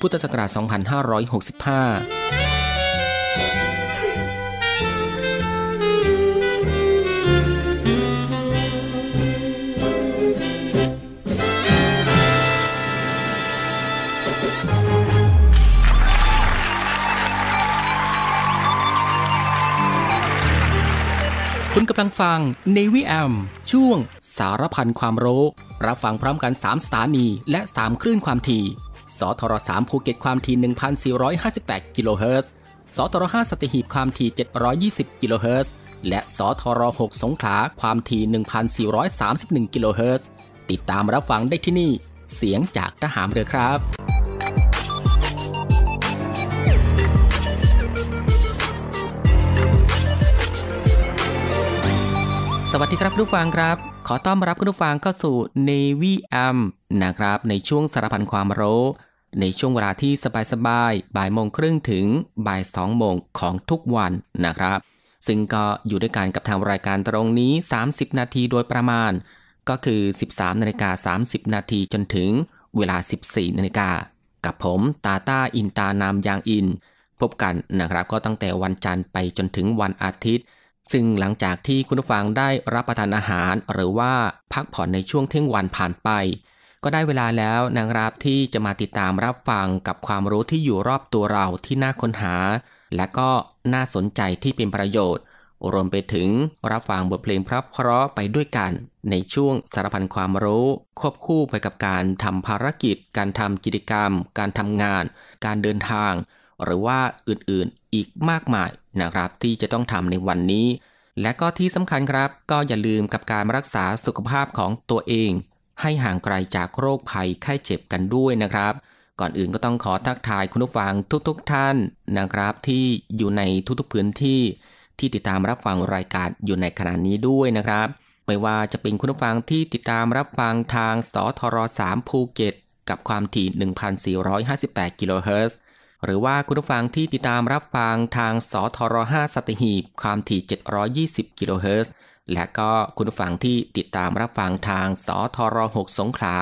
พุทธศักราช 2565คุณกำลังฟัง Navy AM ช่วงสารพันความรู้ รับฟังพร้อมกัน 3 สถานี และ 3 คลื่นความถี่ สทร3ภูเก็ตความถี่1,458 กิโลเฮิรตซ์ สทร5สัตหีบความถี่ 720 กิโลเฮิรตซ์ และสทร6สงขลาความถี่ 1,431 กิโลเฮิรตซ์ ติดตามรับฟังได้ที่นี่ เสียงจากทหารเรือครับสวัสดีครับผู้ฟังครับ ขอต้อนรับคุณผู้ฟังเข้าสู่ Navy AM นะครับ ในช่วงสารพันความรู้ในช่วงเวลาที่สบายๆบ่ายโมงครึ่งถึงบ่ายสองโมงของทุกวันนะครับ ซึ่งก็อยู่ด้วยกันกับทางรายการตรงนี้ 30 นาทีโดยประมาณ ก็คือ 13นาฬิกา30 นาทีจนถึงเวลา 14นาฬิกากับผมตาตาอินตานามยางอิน พบกันนะครับก็ตั้งแต่วันจันทร์ไปจนถึงวันอาทิตย์ ซึ่งหลังจากที่คุณผู้ฟังได้รับประทานอาหาร หรือว่าพักผ่อนในช่วงเที่ยงวันผ่านไป ก็ได้เวลาแล้วนะครับที่จะมาติดตามรับฟังกับความรู้ที่อยู่รอบตัวเราที่น่าค้นหา และก็น่าสนใจที่เป็นประโยชน์ รวมไปถึงรับฟังบทเพลงพระเพราะไปด้วยกัน ในช่วงสารพันความรู้ ควบคู่ไปกับการทำภารกิจ การทำกิจกรรม การทำงาน การเดินทาง หรือว่าอื่นๆอีกมากมาย นะครับที่จะต้องทำในวันนี้ และก็ที่สำคัญครับ ก็อย่าลืมกับการรักษาสุขภาพของตัวเอง ให้ห่างไกลจากโรคภัยไข้เจ็บกันด้วยนะครับ ก่อนอื่นก็ต้องขอทักทายคุณผู้ฟังทุกๆทท่านนะครับ ที่อยู่ในทุกๆพื้นที่ ที่ติดตามรับฟังรายการอยู่ในขณะนี้ด้วยนะครับไม่ว่าจะเป็นคุณผู้ฟังที่ติดตามรับฟังทางสทร3ภูเก็ตกับความถี่ 1,458 กิโลเฮิรตซ์ หรือว่าคุณผู้ฟังที่ติดตามรับฟังทางสทร5สัตหีบความถี่ 720 กิโลเฮิรตซ์และก็คุณผู้ฟังที่ติดตามรับฟังทางสทร6สงขลา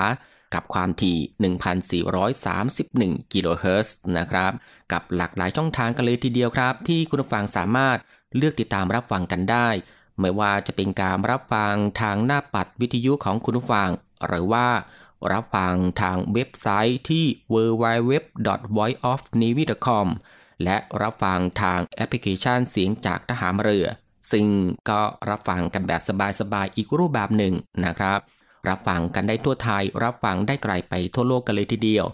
กับความถี่ 1,431 กิโลเฮิรตซ์นะครับ กับหลากหลายช่องทางกันเลยทีเดียวครับ ที่คุณผู้ฟังสามารถเลือกติดตามรับฟังกันได้ ไม่ว่าจะเป็นการรับฟังทางหน้าปัดวิทยุของคุณผู้ฟัง หรือว่า รับฟังทางเว็บไซต์ที่ www.voiceofnavy.com และรับฟังทางแอปพลิเคชันเสียงจากทหารเรือ ซึ่งก็รับฟังกันแบบสบายๆอีกรูปแบบหนึ่งนะครับ รับฟังกันได้ทั่วไทย รับฟังได้ไกลไปทั่วโลกกันเลยทีเดียว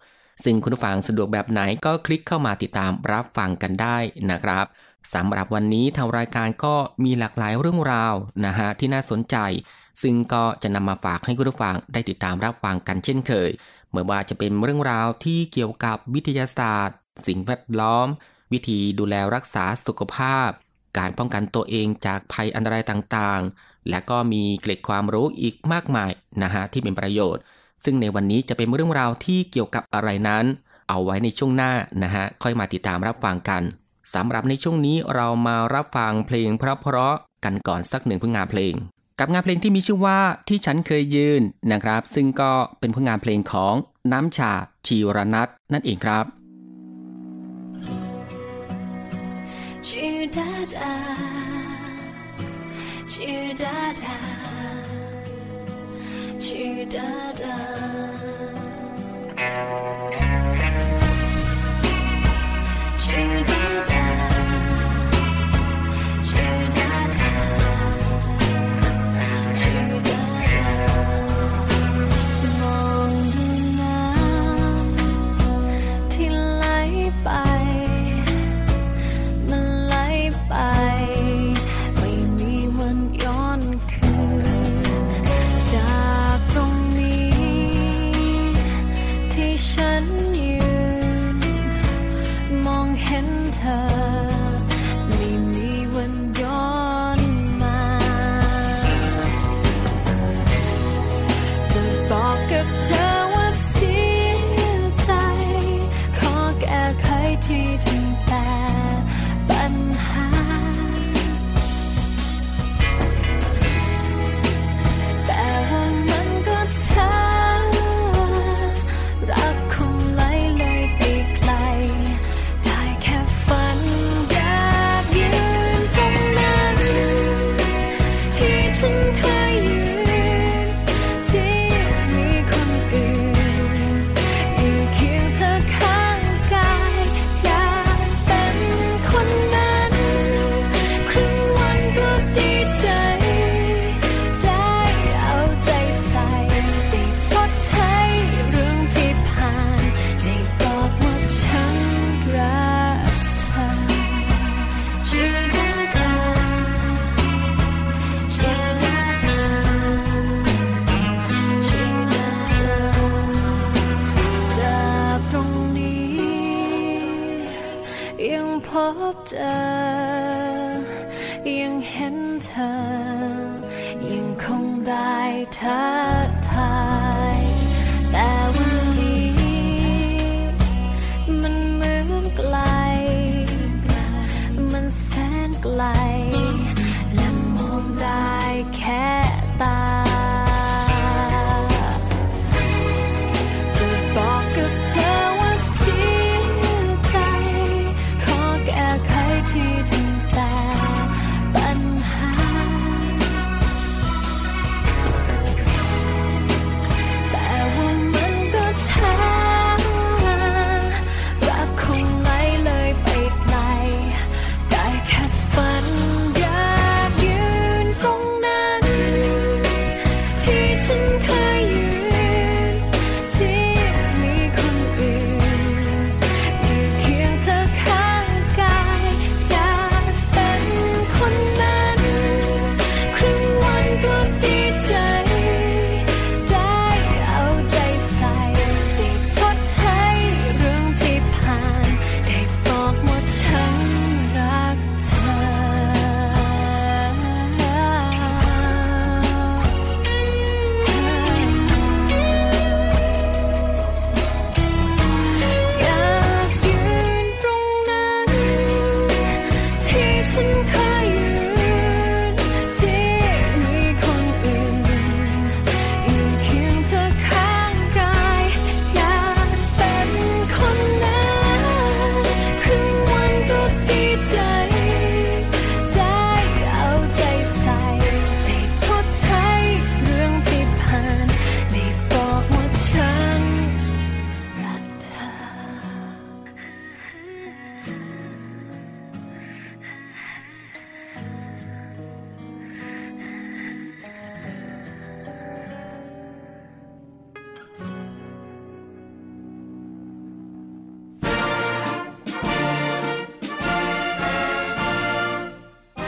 ซึ่งคุณฟังสะดวกแบบไหนก็คลิกเข้ามาติดตามรับฟังกันได้นะครับสำหรับวันนี้ทางรายการก็มีหลากหลายเรื่องราวนะฮะที่น่าสนใจ ซึ่งก็จะนำมาฝากให้คุณผู้ฟังได้ติดตามรับฟังกันเช่นเคยเมื่อว่าจะเป็นเรื่องราวที่เกี่ยวกับวิทยาศาสตร์ สิ่งแวดล้อม วิธีดูแลรักษาสุขภาพ การป้องกันตัวเองจากภัยอันตรายต่างๆ และก็มีเกล็ดความรู้อีกมากมายนะฮะที่เป็นประโยชน์ ซึ่งในวันนี้จะเป็นเรื่องราวที่เกี่ยวกับอะไรนั้น เอาไว้ในช่วงหน้านะฮะค่อยมาติดตามรับฟังกันสำหรับในช่วงนี้เรามารับฟังเพลงเพราะๆกันก่อนสักหนึ่งผลงานเพลง กับงานเพลงที่มีชื่อว่าที่ฉันเคยยืนนะครับ ซึ่งก็เป็นผลงานเพลงของน้ำชาชีรนัทนั่นเองครับชื่อดาดาชื่อดาดาชื่อดาดาชื่อดาดา ฉั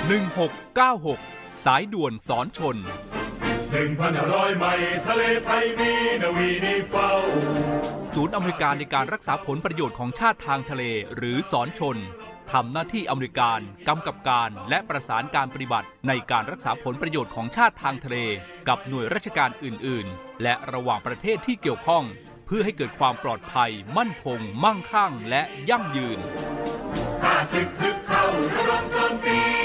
1696 สายด่วนสอนชนหนึ่งพันห้าร้อยไมล์ทะเลไทยมีนาวีนีเฝ้า ศูนย์อเมริการในการรักษาผลประโยชน์ของชาติทางทะเลหรือสอนชนทำหน้าที่อเมริการกำกับการและประสานการปฏิบัติในการรักษาผลประโยชน์ของชาติทางทะเล กับหน่วยราชการอื่น ๆ และระหว่างประเทศที่เกี่ยวข้อง เพื่อให้เกิดความปลอดภัย มั่นคง มั่งคั่ง และยั่งยืนข้าศึกฮึกเข้าระดมโจมตีนาพบ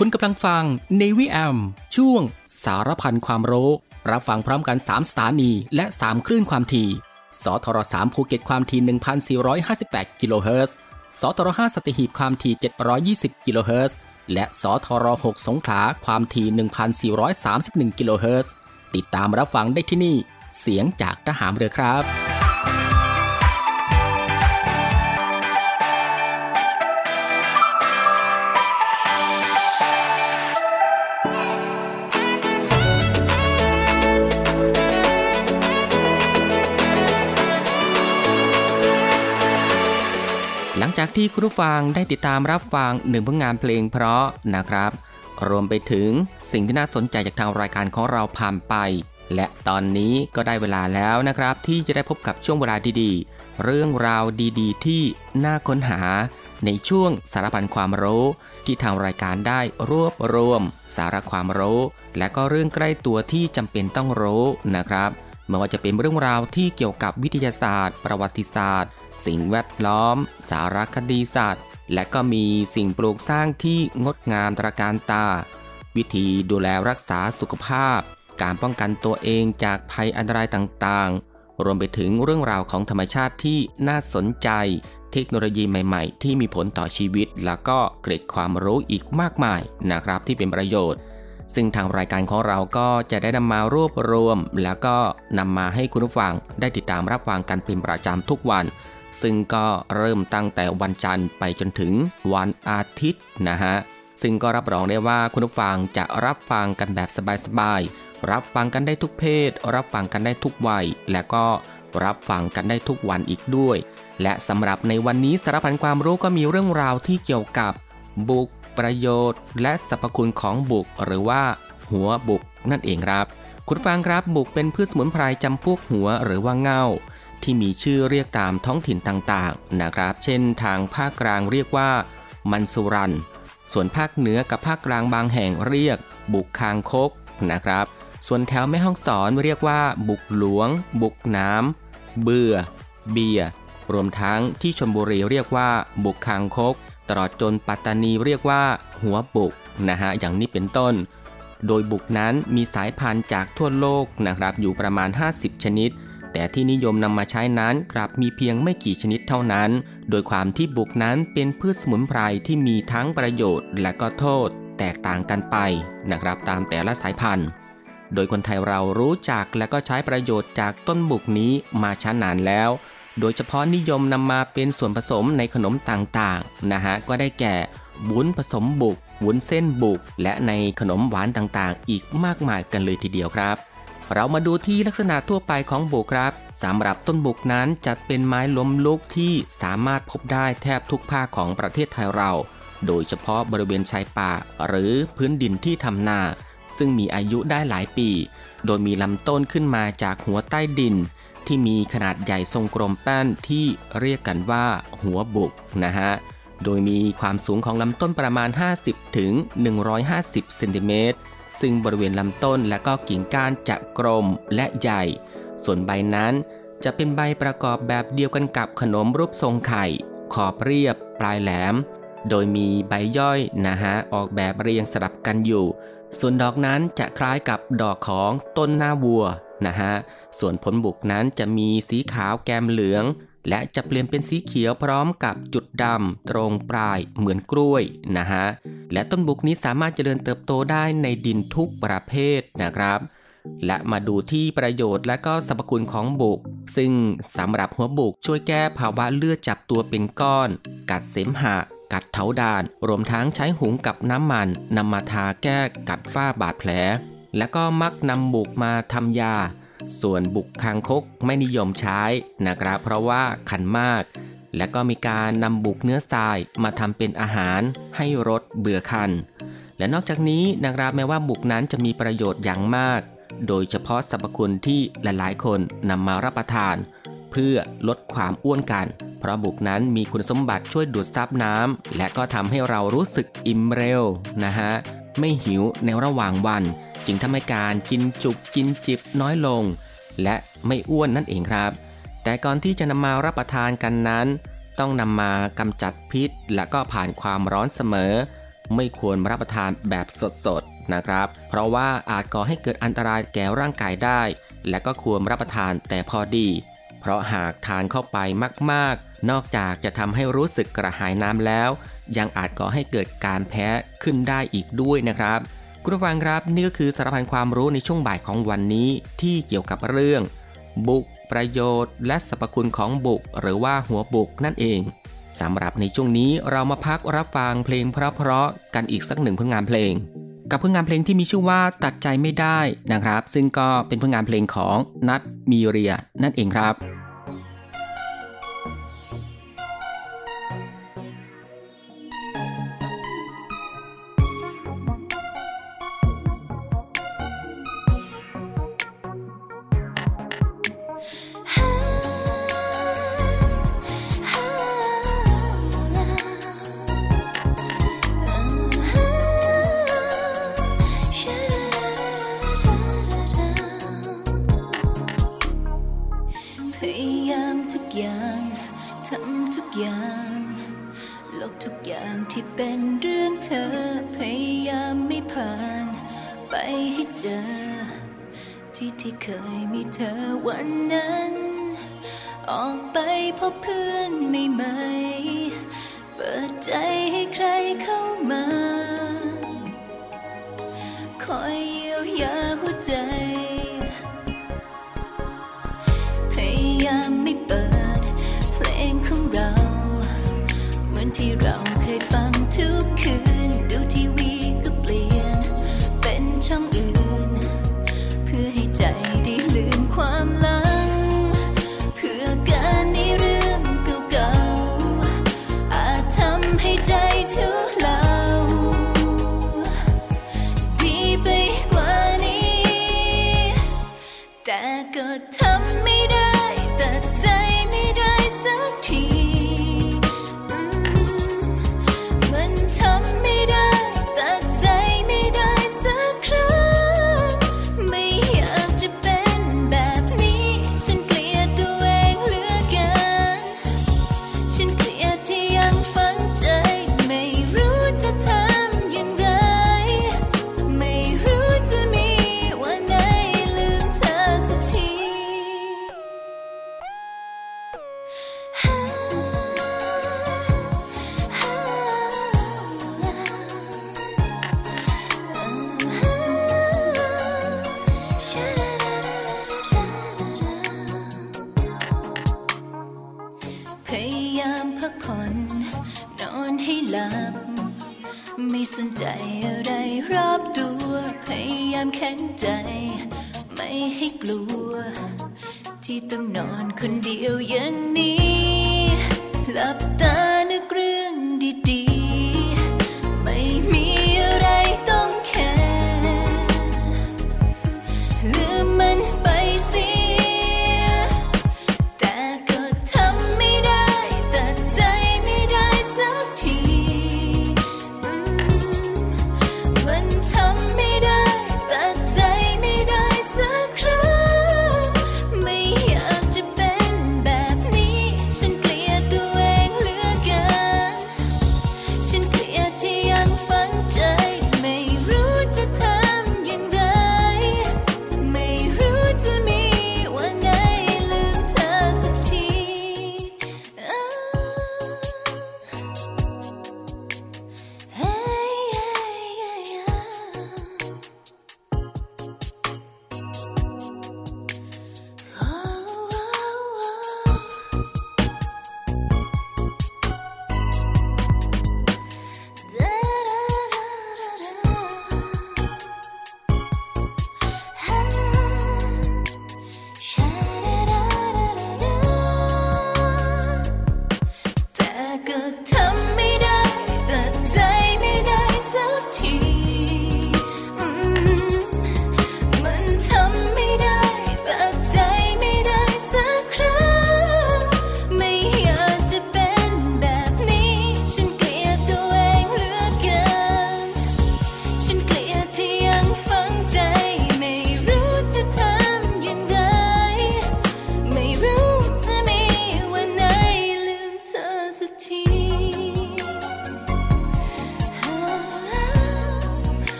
คุณกำลังฟัง Navy AM ช่วงสารพันความรู้ รับฟังพร้อมกัน 3 สถานี และ 3 คลื่นความถี่สทร3ภูเก็ตความถี่ 1,458 กิโลเฮิรตซ์สทร5สัตหีบความถี่ 720 กิโลเฮิรตซ์และสทร6สงขลาความถี่ 1,431 กิโลเฮิรตซ์ติดตามรับฟังได้ที่นี่ เสียงจากทหารเรือครับ จากที่คุณผู้ฟังได้ติดตามรับฟังหนึ่งผลงานเพลงเพราะนะครับ รวมไปถึงสิ่งที่น่าสนใจจากทางรายการของเราผ่านไป และตอนนี้ก็ได้เวลาแล้วนะครับ ที่จะได้พบกับช่วงเวลาดีๆ เรื่องราวดีๆ ที่น่าค้นหา ในช่วงสารพันความรู้ ที่ทางรายการได้รวบรวม สาระความรู้ และก็เรื่องใกล้ตัวที่จำเป็นต้องรู้นะครับไม่ว่าจะเป็นเรื่องราวที่เกี่ยวกับวิทยาศาสตร์ ประวัติศาสตร์ สิ่งแวดล้อม สารคดีศาสตร์และก็มีสิ่งปลูกสร้างที่งดงามตระการตา วิธีดูแลรักษาสุขภาพ การป้องกันตัวเองจากภัยอันตรายต่างๆ รวมไปถึงเรื่องราวของธรรมชาติที่น่าสนใจ เทคโนโลยีใหม่ๆ ที่มีผลต่อชีวิต แล้วก็เกร็ดความรู้อีกมากมายนะครับที่เป็นประโยชน์ซึ่งทางรายการของเราก็จะได้นำมารวบรวม แล้วก็นำมาให้คุณผู้ฟังได้ติดตามรับฟังกันเป็นประจำทุกวัน ซึ่งก็เริ่มตั้งแต่วันจันทร์ไปจนถึงวันอาทิตย์นะฮะ ซึ่งก็รับรองได้ว่าคุณผู้ฟังจะรับฟังกันแบบสบายๆ รับฟังกันได้ทุกเพศ รับฟังกันได้ทุกวัย และก็รับฟังกันได้ทุกวันอีกด้วย และสำหรับในวันนี้สารพันความรู้ก็มีเรื่องราวที่เกี่ยวกับ บุก ประโยชน์ และสรรพคุณของบุก หรือว่า หัวบุกนั่นเองครับ คุณฟังครับบุกเป็นพืชสมุนไพรจำพวกหัวหรือว่าเง่า ที่มีชื่อเรียกตามท้องถิ่นต่างๆนะครับ เช่นทางภาคกลางเรียกว่า มันสุรัน ส่วนภาคเหนือกับภาคกลางบางแห่งเรียก บุกคางคกนะครับ ส่วนแถวแม่ห้องสอนเรียกว่า บุกหลวง บุกน้ำเบื่อ เบียรวมทั้งที่ชลบุรีเรียกว่า บุกคางคก ตลอดจนปัตตานีเรียกว่า หัวบุกนะฮะอย่างนี้เป็นต้น โดยบุกนั้นมีสายพันธุ์จากทั่วโลกนะครับอยู่ประมาณ 50 ชนิด แต่ที่นิยมนำมาใช้นั้นกลับมีเพียงไม่กี่ชนิดเท่านั้น โดยความที่บุกนั้นเป็นพืชสมุนไพรที่มีทั้งประโยชน์และก็โทษ แตกต่างกันไปนะครับตามแต่ละสายพันธุ์ โดยคนไทยเรารู้จักและก็ใช้ประโยชน์จากต้นบุกนี้มาช้านานแล้ว โดยเฉพาะนิยมนำมาเป็นส่วนผสมในขนมต่างๆนะฮะก็ได้แก่วุ้นผสมบุกวุ้นเส้นบุก และในขนมหวานต่างๆ อีกมากมายกันเลยทีเดียวครับ เรามาดูที่ลักษณะทั่วไปของบุกครับสำหรับต้นบุกนั้นจัดเป็นไม้ล้มลุกที่สามารถพบได้แทบทุกภาคของประเทศไทยเรา โดยเฉพาะบริเวณชายป่า หรือพื้นดินที่ทำนา ซึ่งมีอายุได้หลายปี โดยมีลำต้นขึ้นมาจากหัวใต้ดิน ที่มีขนาดใหญ่ทรงกลมแป้นที่เรียกกันว่าหัวบุกนะฮะ โดยมีความสูงของลำต้นประมาณ 50ถึง150เซนติเมตร ซึ่งบริเวณลำต้นและก็กิ่งก้านจะกลมและใหญ่ ส่วนใบนั้นจะเป็นใบประกอบแบบเดียวกันกับขนมรูปทรงไข่ ขอบเรียบ ปลายแหลม โดยมีใบย่อยนะฮะออกแบบเรียงสลับกันอยู่ ส่วนดอกนั้นจะคล้ายกับดอกของต้นหน้าวัวนะฮะ ส่วนผลบุกนั้นจะมีสีขาวแกมเหลือง และจะเปลี่ยนเป็นสีเขียวพร้อมกับจุดดำตรงปลายเหมือนกล้วยนะฮะ และต้นบุกนี้สามารถเจริญเติบโตได้ในดินทุกประเภทนะครับและมาดูที่ประโยชน์และก็สรรพคุณของบุก ซึ่งสำหรับหัวบุกช่วยแก้ภาวะเลือดจับตัวเป็นก้อน กัดเสมหะ กัดเถาดาน รวมทั้งใช้หุงกับน้ำมันนำมาทาแก้กัดฝ้าบาดแผล และก็มักนำบุกมาทำยา ส่วนบุกคางคกไม่นิยมใช้นะครับเพราะว่าคันมาก และก็มีการนำบุกเนื้อทรายมาทำเป็นอาหารให้รสเบื่อคัน และนอกจากนี้นะครับแม้ว่าบุกนั้นจะมีประโยชน์อย่างมาก โดยเฉพาะสรรพคุณที่หลายๆ คนนำมารับประทาน เพื่อลดความอ้วนกัน เพราะบุกนั้นมีคุณสมบัติช่วยดูดซับน้ำและก็ทำให้เรารู้สึกอิ่มเร็วนะฮะไม่หิวในระหว่างวัน จึงทำให้การกินจุบกินจิบน้อยลง และไม่อ้วนนั่นเองครับ แต่ก่อนที่จะนำมารับประทานกันนั้น ต้องนำมากำจัดพิษ และก็ผ่านความร้อนเสมอ ไม่ควรรับประทานแบบสดๆนะครับ เพราะว่าอาจก่อให้เกิดอันตรายแก่ร่างกายได้ และก็ควรรับประทานแต่พอดี เพราะหากทานเข้าไปมากๆ นอกจากจะทำให้รู้สึกกระหายน้ำแล้ว ยังอาจก่อให้เกิดการแพ้ขึ้นได้อีกด้วยนะครับ คุณผู้ฟังครับนี่ก็คือสารพันความรู้ในช่วงบ่ายของวันนี้ที่เกี่ยวกับเรื่อง บุก ประโยชน์ และสรรพคุณของบุก หรือว่าหัวบุกนั่นเองสำหรับในช่วงนี้เรามาพักรับฟังเพลงเพราะๆกันอีกสักหนึ่งผลงานเพลง กับผลงานเพลงที่มีชื่อว่าตัดใจไม่ได้นะครับ ซึ่งก็เป็นผลงานเพลงของนัทมีเรียนั่นเองครับ ลบทุกอย่างที่เป็นเรื่องเธอ พยายามไม่ผ่าน ไปให้เจอ ที่ที่เคยมีเธอวันนั้น ออกไปพบเพื่อนไม่ไหม เปิดใจให้ใครเข้ามา คอยเยียวยาหัวใจ ให้กลัว ที่ต้องนอนคนเดียวอย่างนี้ หลับตานึกเรื่องดี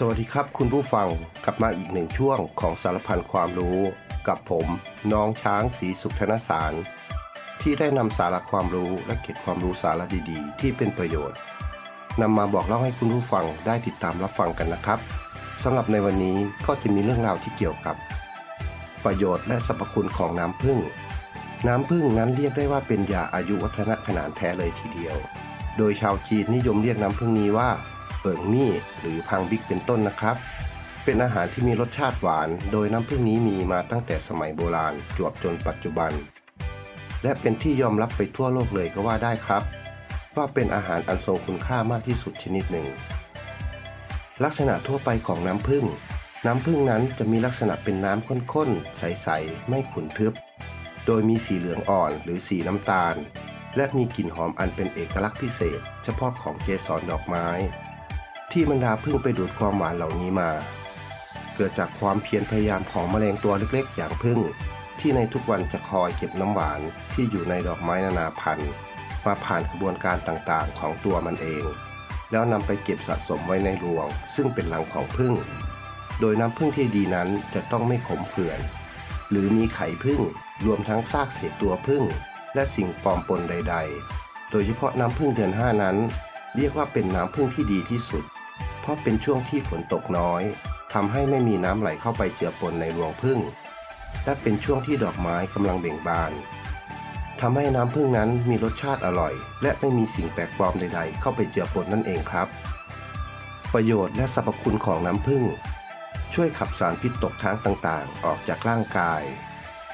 สวัสดีครับคุณผู้ฟังกลับมาอีกหนึ่งช่วงของสารพันความรู้ กับผมน้องช้างสีสุขธนสาร ที่ได้นำสาระความรู้และเก็บความรู้สาระดีๆ ที่เป็นประโยชน์นำมาบอกเล่าให้คุณผู้ฟังได้ติดตามรับฟังกันนะครับสำหรับในวันนี้ก็จะมีเรื่องราวที่เกี่ยวกับ ประโยชน์และสรรพคุณของน้ำผึ้งน้ำผึ้งนั้นเรียกได้ว่าเป็นยาอายุวัฒนะขนาดแท้เลยทีเดียว โดยชาวจีนนิยมเรียกน้ำผึ้งนี้ว่า ปิงมี่หรือพังบิ๊กเป็นต้นนะครับ เป็นอาหารที่มีรสชาติหวาน โดยน้ำผึ้งนี้มีมาตั้งแต่สมัยโบราณจวบจนปัจจุบัน และเป็นที่ยอมรับไปทั่วโลกเลยก็ว่าได้ครับ ว่าเป็นอาหารอันทรงคุณค่ามากที่สุดชนิดหนึ่ง ลักษณะทั่วไปของน้ำผึ้งน้ำผึ้งนั้นจะมีลักษณะเป็นน้ำข้นๆ ใสๆ ไม่ขุ่นทึบ โดยมีสีเหลืองอ่อนหรือสีน้ำตาล และมีกลิ่นหอมอันเป็นเอกลักษณ์พิเศษ เฉพาะของเกสรดอกไม้ ที่บรรดาผึ้งไปดูดความหวานเหล่านี้มา เกิดจากความเพียรพยายามของแมลงตัวเล็กๆ อย่างผึ้งที่ในทุกวันจะคอยเก็บน้ำหวานที่อยู่ในดอกไม้นานาพันธุ์มาผ่านกระบวนการต่างๆ ของตัวมันเอง แล้วนำไปเก็บสะสมไว้ในรวง ซึ่งเป็นหลังของผึ้งโดยน้ำผึ้งที่ดีนั้นจะต้องไม่ขมเฝื่อน หรือมีไข่ผึ้งรวมทั้งซากเศษตัวผึ้งและสิ่งปลอมปนใด ๆ โดยเฉพาะน้ำผึ้งเดือนห้านั้น เรียกว่าเป็นน้ำผึ้งที่ดีที่สุด เพราะเป็นช่วงที่ฝนตกน้อยทำให้ไม่มีน้ำไหลเข้าไปเจือปนในรวงผึ้งและเป็นช่วงที่ดอกไม้กำลังเบ่งบานทำให้น้ำผึ้งนั้นมีรสชาติอร่อย และไม่มีสิ่งแปลกปลอมใดๆ เข้าไปเจือปนนั่นเองครับ ประโยชน์และสรรพคุณของน้ำผึ้งช่วยขับสารพิษตกค้างต่างๆ ออกจากร่างกาย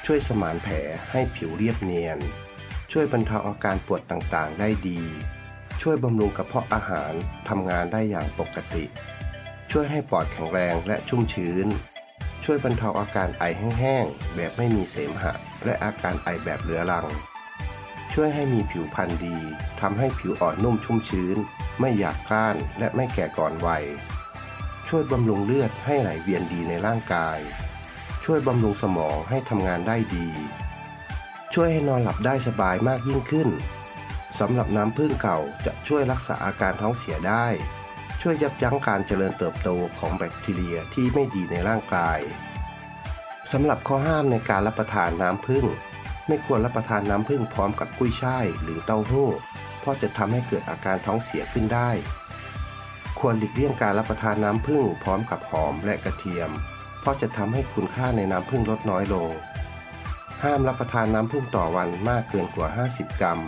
ช่วยสมานแผลให้ผิวเรียบเนียน ช่วยบรรเทาอาการปวดต่างๆ ได้ดี ช่วยบำรุงกระเพาะอาหารทำงานได้อย่างปกติ ช่วยให้ปอดแข็งแรงและชุ่มชื้น ช่วยบรรเทาอาการไอแห้งๆ แบบไม่มีเสมหะ และอาการไอแบบเรื้อรัง ช่วยให้มีผิวพรรณดีทำให้ผิวอ่อนนุ่มชุ่มชื้น ไม่หยาบกร้านและไม่แก่ก่อนวัย ช่วยบำรุงเลือดให้ไหลเวียนดีในร่างกาย ช่วยบำรุงสมองให้ทำงานได้ดี ช่วยให้นอนหลับได้สบายมากยิ่งขึ้น สำหรับน้ำผึ้งเก่าจะช่วยรักษาอาการท้องเสียได้ ช่วยยับยั้งการเจริญเติบโตของแบคทีเรียที่ไม่ดีในร่างกายสำหรับข้อห้ามในการรับประทานน้ำผึ้งไม่ควรรับประทานน้ำผึ้งพร้อมกับกุ้ยช่ายหรือเต้าหู้เพราะจะทำให้เกิดอาการท้องเสียขึ้นได้ ควรหลีกเลี่ยงการรับประทานน้ำผึ้งพร้อมกับหอมและกระเทียม เพราะจะทำให้คุณค่าในน้ำผึ้งลดน้อยลง ห้ามรับประทานน้ำผึ้งต่อวันมากเกินกว่า 50 กรัม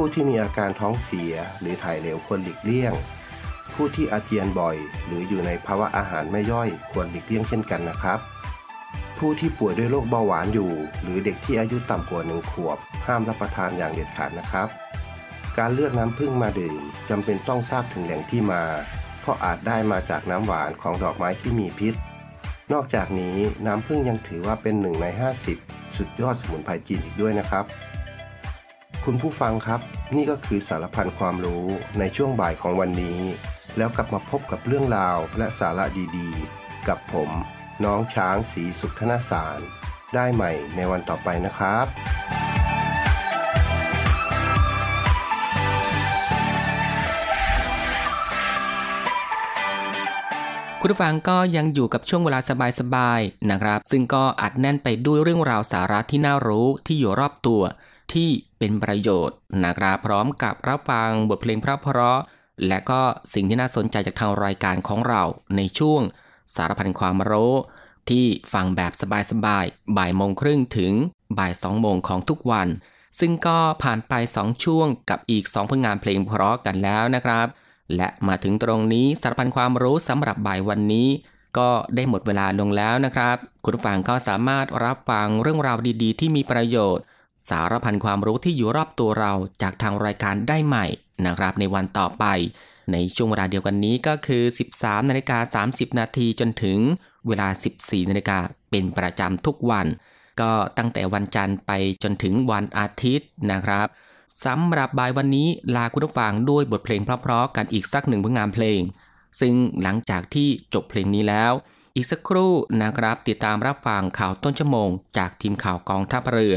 ผู้ที่มีอาการท้องเสียหรือถ่ายเหลวควรหลีกเลี่ยง ผู้ที่อาเจียนบ่อย หรืออยู่ในภาวะอาหารไม่ย่อยควรหลีกเลี่ยงเช่นกันนะครับ ผู้ที่ป่วยด้วยโรคเบาหวานอยู่ หรือเด็กที่อายุต่ำกว่าหนึ่งขวบ ห้ามรับประทานอย่างเด็ดขาดนะครับ การเลือกน้ำผึ้งมาดื่มจำเป็นต้องทราบถึงแหล่งที่มา เพราะอาจได้มาจากน้ำหวานของดอกไม้ที่มีพิษ นอกจากนี้น้ำผึ้งยังถือว่าเป็นหนึ่งใน 50 สุดยอดสมุนไพรจีนอีกด้วยนะครับ คุณผู้ฟังครับ นี่ก็คือสารพันความรู้ในช่วงบ่ายของวันนี้ แล้วกลับมาพบกับเรื่องราวและสาระดีๆ กับผม น้องช้างสีสุขธนสาร ได้ใหม่ในวันต่อไปนะครับคุณผู้ฟังก็ยังอยู่กับช่วงเวลาสบายๆนะครับ ซึ่งก็อัดแน่นไปด้วยเรื่องราวสาระที่น่ารู้ที่อยู่รอบตัว ที่เป็นประโยชน์นะครับพร้อมกับรับฟังบทเพลงเพราะ และก็สิ่งที่น่าสนใจจากทางรายการของเราในช่วงสารพันความรู้ที่ฟังแบบสบายๆบ่ายโมงครึ่งถึงบ่ายสองโมงของทุกวัน ซึ่งก็ผ่านไป 2 ช่วงกับอีก 2 ผลงานเพลงเพราะกันแล้วนะครับ และมาถึงตรงนี้สารพันความรู้สำหรับบ่ายวันนี้ ก็ได้หมดเวลาลงแล้วนะครับ คุณผู้ฟังก็สามารถรับฟังเรื่องราวดีๆ ที่มีประโยชน์ สารพันความรู้ที่อยู่รอบตัวเราจากทางรายการได้ใหม่นะครับในวันต่อไป ในช่วงเวลาเดียวกันนี้ก็คือ 13นาฬิกา30 นาทีจนถึงเวลา 14นาฬิกาเป็นประจำทุกวัน ก็ตั้งแต่วันจันทร์ไปจนถึงวันอาทิตย์นะครับสำหรับบ่ายวันนี้ลาคุณผู้ฟังด้วยบทเพลงเพราะๆกันอีกสักหนึ่งผลงานเพลง ซึ่งหลังจากที่จบเพลงนี้แล้ว อีกสักครู่นะครับติดตามรับฟังข่าวต้นชั่วโมง จากทีมข่าวกองทัพเรือ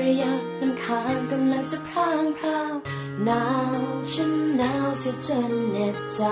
ระยิบระยับน้ำค้างกำลังจะพรางพราวหนาวฉันหนาวเสียจนเหน็บใจ